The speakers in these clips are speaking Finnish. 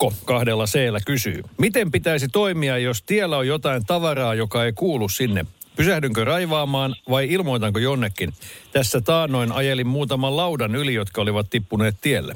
Rahtiukko kahdella c kysyy. Miten pitäisi toimia, jos tiellä on jotain tavaraa, joka ei kuulu sinne? Pysähdynkö raivaamaan vai ilmoitanko jonnekin? Tässä taannoin ajelin muutaman laudan yli, jotka olivat tippuneet tielle.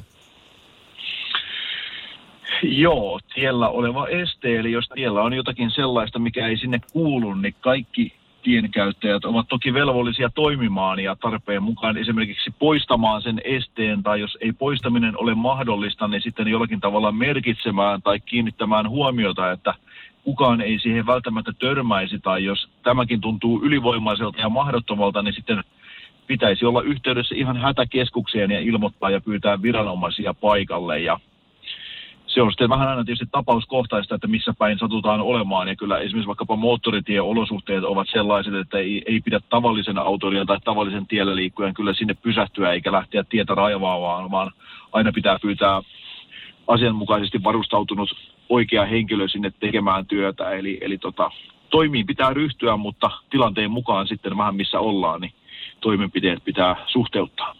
Joo, tiellä oleva este, eli jos tiellä on jotakin sellaista, mikä ei sinne kuulu, niin kaikki tienkäyttäjät ovat toki velvollisia toimimaan ja tarpeen mukaan esimerkiksi poistamaan sen esteen, tai jos ei poistaminen ole mahdollista, niin sitten jollakin tavalla merkitsemään tai kiinnittämään huomiota, että kukaan ei siihen välttämättä törmäisi, tai jos tämäkin tuntuu ylivoimaiselta ja mahdottomalta, niin sitten pitäisi olla yhteydessä ihan hätäkeskukseen ja ilmoittaa ja pyytää viranomaisia paikalle. Ja se on sitten vähän aina tietysti tapauskohtaista, että missä päin satutaan olemaan. Ja kyllä esimerkiksi vaikkapa moottoritieolosuhteet ovat sellaiset, että ei, ei pidä tavallisen autoilijan tai tavallisen tiellä liikkujan kyllä sinne pysähtyä eikä lähteä tietä raivaamaan, vaan aina pitää pyytää asianmukaisesti varustautunut oikea henkilö sinne tekemään työtä. Eli, eli tota, toimiin pitää ryhtyä, mutta tilanteen mukaan sitten vähän missä ollaan, niin toimenpiteet pitää suhteuttaa.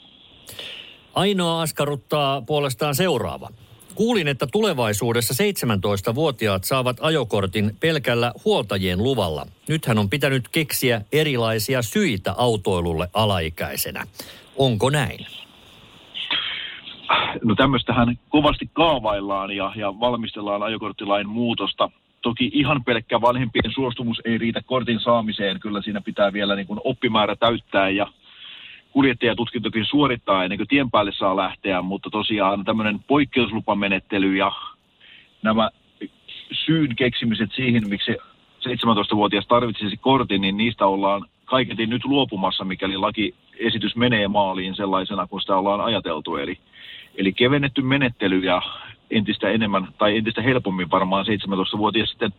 Ainoa askarruttaa puolestaan seuraava. Kuulin, että tulevaisuudessa 17-vuotiaat saavat ajokortin pelkällä huoltajien luvalla. Nythän on pitänyt keksiä erilaisia syitä autoilulle alaikäisenä. Onko näin? No tämmöistähän kovasti kaavaillaan ja, ja valmistellaan ajokorttilain muutosta. Toki ihan pelkkä vanhempien suostumus ei riitä kortin saamiseen. Kyllä siinä pitää vielä niin kuin oppimäärä täyttää ja kuljettajatutkintokin suorittaa ennen kuin tien päälle saa lähteä, mutta tosiaan tämmöinen poikkeuslupamenettely ja nämä syyn keksimiset siihen, miksi 17-vuotias tarvitsisi kortin, niin niistä ollaan kaiketi nyt luopumassa, mikäli lakiesitys menee maaliin sellaisena kuin sitä ollaan ajateltu. Eli, eli kevennetty menettely ja entistä enemmän tai entistä helpommin varmaan 17-vuotias sitten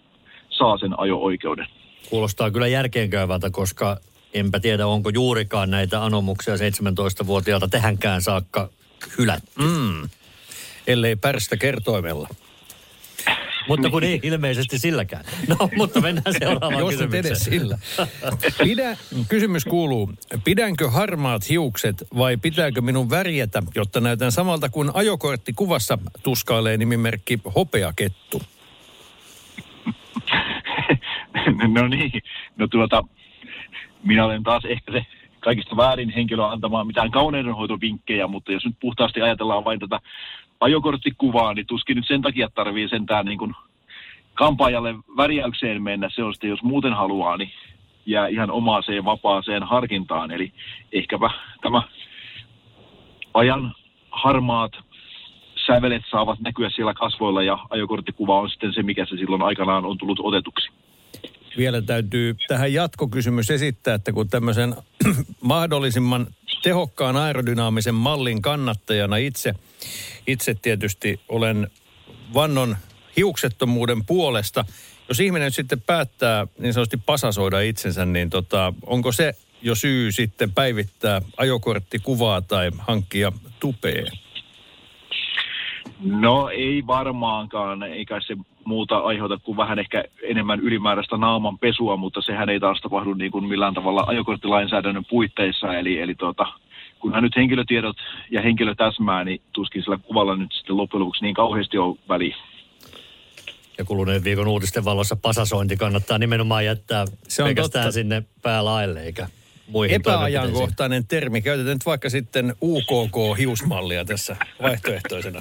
saa sen ajo-oikeuden. Kuulostaa kyllä järkeenkäyvältä, koska enpä tiedä, onko juurikaan näitä anomuksia 17-vuotiaalta tähänkään saakka hylätty. Mm. Ellei pärstä kertoimella. Mutta kun ei ilmeisesti silläkään. No, mutta mennään seuraavaan Jos et edes kysymykseen. sillä. Pidä, kysymys kuuluu, pidänkö harmaat hiukset vai pitääkö minun värjätä, jotta näytän samalta kuin ajokorttikuvassa tuskailee nimimerkki Hopeakettu? no niin, no tuota, minä olen taas ehkä se kaikista väärin henkilö antamaan mitään kauneudenhoitovinkkejä, mutta jos nyt puhtaasti ajatellaan vain tätä ajokorttikuvaa, niin tuskin nyt sen takia tarvii sentään niin kuin kampaajalle värjäykseen mennä. Se on sitten, jos muuten haluaa, niin jää ihan omaaseen vapaaseen harkintaan. Eli ehkäpä tämä ajan harmaat sävelet saavat näkyä siellä kasvoilla ja ajokorttikuva on sitten se, mikä se silloin aikanaan on tullut otetuksi. Vielä täytyy tähän jatkokysymys esittää, että kun tämmöisen mahdollisimman tehokkaan aerodynaamisen mallin kannattajana itse, itse tietysti olen vannon hiuksettomuuden puolesta. Jos ihminen sitten päättää niin sanotusti pasasoida itsensä, niin tota, onko se jo syy sitten päivittää ajokorttikuvaa tai hankkia tupeen? No ei varmaankaan, eikä se muuta aiheuta kuin vähän ehkä enemmän ylimääräistä naaman pesua, mutta sehän ei taas tapahdu niin kuin millään tavalla ajokorttilainsäädännön puitteissa. Eli, eli tuota, kunhan nyt henkilötiedot ja henkilö täsmää, niin tuskin sillä kuvalla nyt sitten loppujen lopuksi niin kauheasti on väliä. Ja kuluneen viikon uutisten valossa pasasointi kannattaa nimenomaan jättää Se on pelkästään totta. sinne päälaille, eikä muihin. Epäajankohtainen termi. Käytetään nyt vaikka sitten UKK-hiusmallia tässä vaihtoehtoisena.